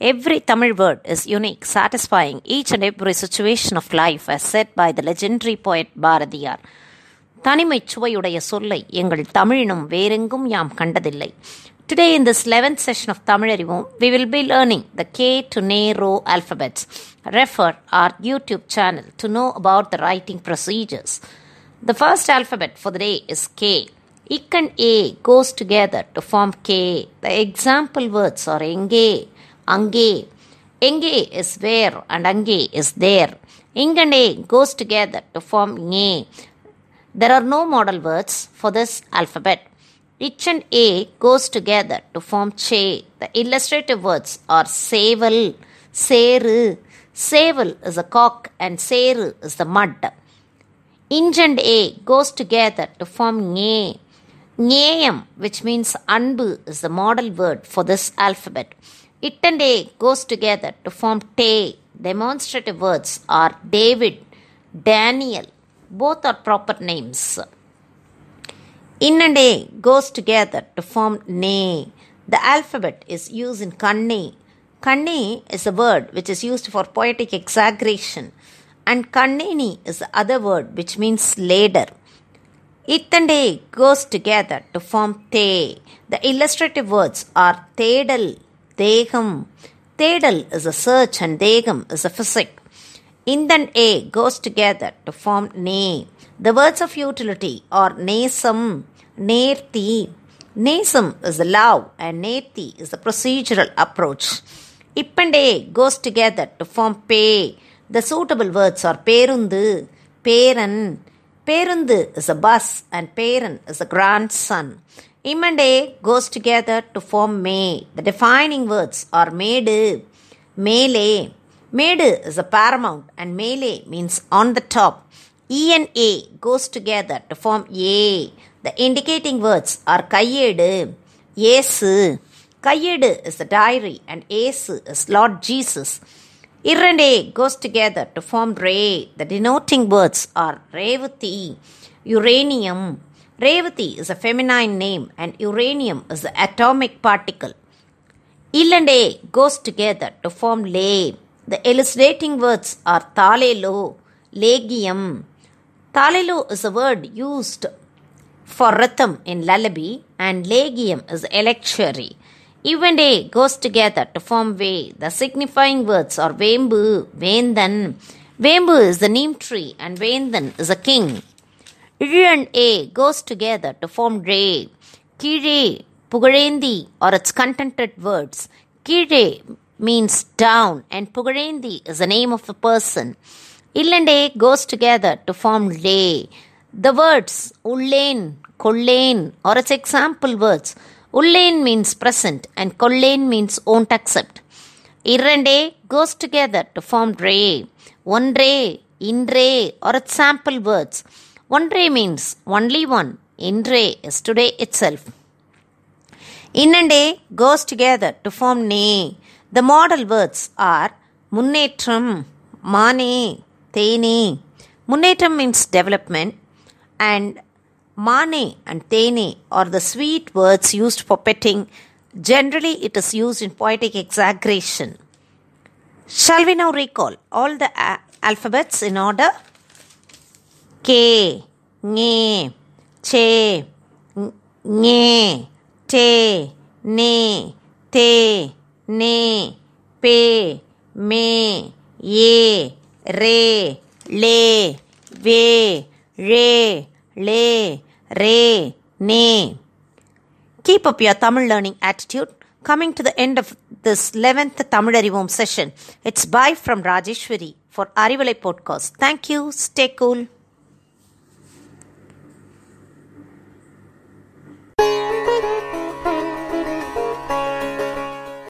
Every Tamil word is unique, satisfying each and every situation of life, as said by the legendary poet Bharadiyar. தனிமைச் சுவையுடைய சொல்லை எங்கள் தமிழினும் வேறெங்கும் யாம் கண்டதில்லை Today, in this 11th session of Tamilarivom, we will be learning the K to Ne Ro alphabets. Refer our YouTube channel to know about the writing procedures. The first alphabet for the day is K. Ik and A goes together to form K. The example words are enge, ange. Enge is where and ange is there. Ing and A goes together to form Nge. There are no model words for this alphabet. Ich and A goes together to form Che. The illustrative words are Seval, Seru. Seval is a cock and Seru is the mud. Inj and A goes together to form Nge. Ngeyam, which means Anbu, is the model word for this alphabet. It and A goes together to form Te. Demonstrative words are David, Daniel. Both are proper names. In and A goes together to form Ne. The alphabet is used in Kanni. Kanni is a word which is used for poetic exaggeration, and Kannini is the other word which means ladder. It and A goes together to form Te. The illustrative words are Tedal, Degam. Tedal is a search and Degam is a physic. In and A goes together to form Ne. The words of utility are Nesam, Nerti. Nesam is the love and Nerti is the procedural approach. Ip A goes together to form Pe. The suitable words are Perundu, Peran. Perundu is a bus and Peran is a grandson. Im and A goes together to form May. The defining words are Medu, Mele. Medu is a paramount and Mele means on the top. E and A goes together to form A. The indicating words are Kayedu, Yesu. Kayedu is the diary and Yesu is Lord Jesus. Ir and A goes together to form Re. The denoting words are Revati, uranium. Revati is a feminine name and uranium is the atomic particle. Il and A goes together to form Le. The elucidating words are Talelo, Legium. Talelo is a word used for rhythm in lullaby and Legium is electuary. Ev and A goes together to form Ve. The signifying words are Vembu, Vendan. Vembu is the neem tree and Vendan is a king. Ir and A goes together to form Re. Kire, Pugarendi are its contented words. Kire means down and Pugarendi is the name of a person. Il and A goes together to form Le. The words Ullain, Kollain are its example words. Ullain means present and Kollain means won't accept. A goes together to form Re. One Re, In Re are its sample words. One Re means only one. In Re is today itself. In and A goes together to form Ne. The model words are Munnetram, Mane, Tene. Munnetram means development and Mane and Tene are the sweet words used for petting. Generally, it is used in poetic exaggeration. Shall we now recall all the alphabets in order? Nge, Che, Te, Te, Ne, Pe, Me, Ye, Re, Le, Ve, Re, Le, Re, Ne. Keep up your Tamil learning attitude. Coming to the end of this 11th Tamil Arivom session, it's bye from Rajeshwari for Arivalai podcast. Thank you. Stay cool.